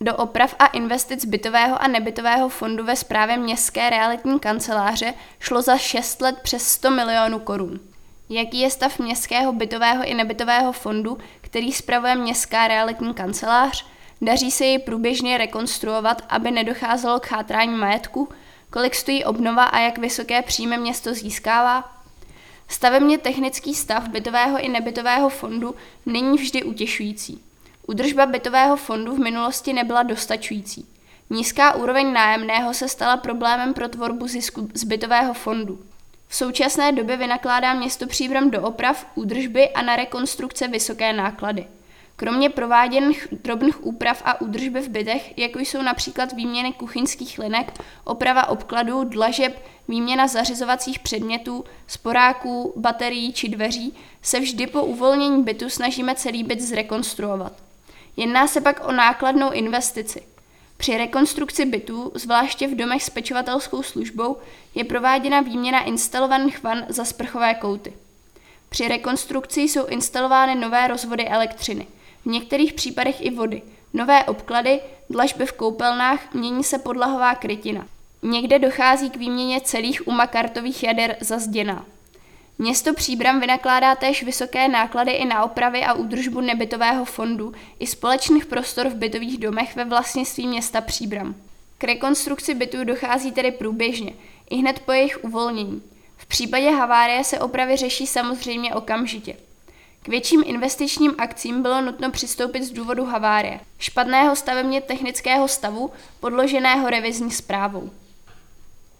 do oprav a investic bytového a nebytového fondu ve správě městské realitní kanceláře šlo za 6 let přes 100 milionů korun. Jaký je stav městského bytového i nebytového fondu, který spravuje městská realitní kancelář? Daří se jej průběžně rekonstruovat, aby nedocházelo k chátrání majetku? Kolik stojí obnova a jak vysoké příjmy město získává? Stavebně technický stav bytového i nebytového fondu není vždy utěšující. Udržba bytového fondu v minulosti nebyla dostačující. Nízká úroveň nájemného se stala problémem pro tvorbu zisku z bytového fondu. V současné době vynakládá město Příbram do oprav, údržby a na rekonstrukce vysoké náklady. Kromě prováděných drobných úprav a údržby v bytech, jako jsou například výměny kuchyňských linek, oprava obkladů, dlažeb, výměna zařizovacích předmětů, sporáků, baterií či dveří, se vždy po uvolnění bytu snažíme celý byt zrekonstruovat. Jedná se pak o nákladnou investici. Při rekonstrukci bytů, zvláště v domech s pečovatelskou službou, je prováděna výměna instalovaných van za sprchové kouty. Při rekonstrukci jsou instalovány nové rozvody elektřiny, v některých případech i vody, nové obklady, dlažby v koupelnách, mění se podlahová krytina. Někde dochází k výměně celých umakartových jader za zděná. Město Příbram vynakládá též vysoké náklady i na opravy a údržbu nebytového fondu i společných prostor v bytových domech ve vlastnictví města Příbram. K rekonstrukci bytů dochází tedy průběžně, i hned po jejich uvolnění. V případě havárie se opravy řeší samozřejmě okamžitě. K větším investičním akcím bylo nutno přistoupit z důvodu havárie, špatného stavebně technického stavu, podloženého revizní zprávou.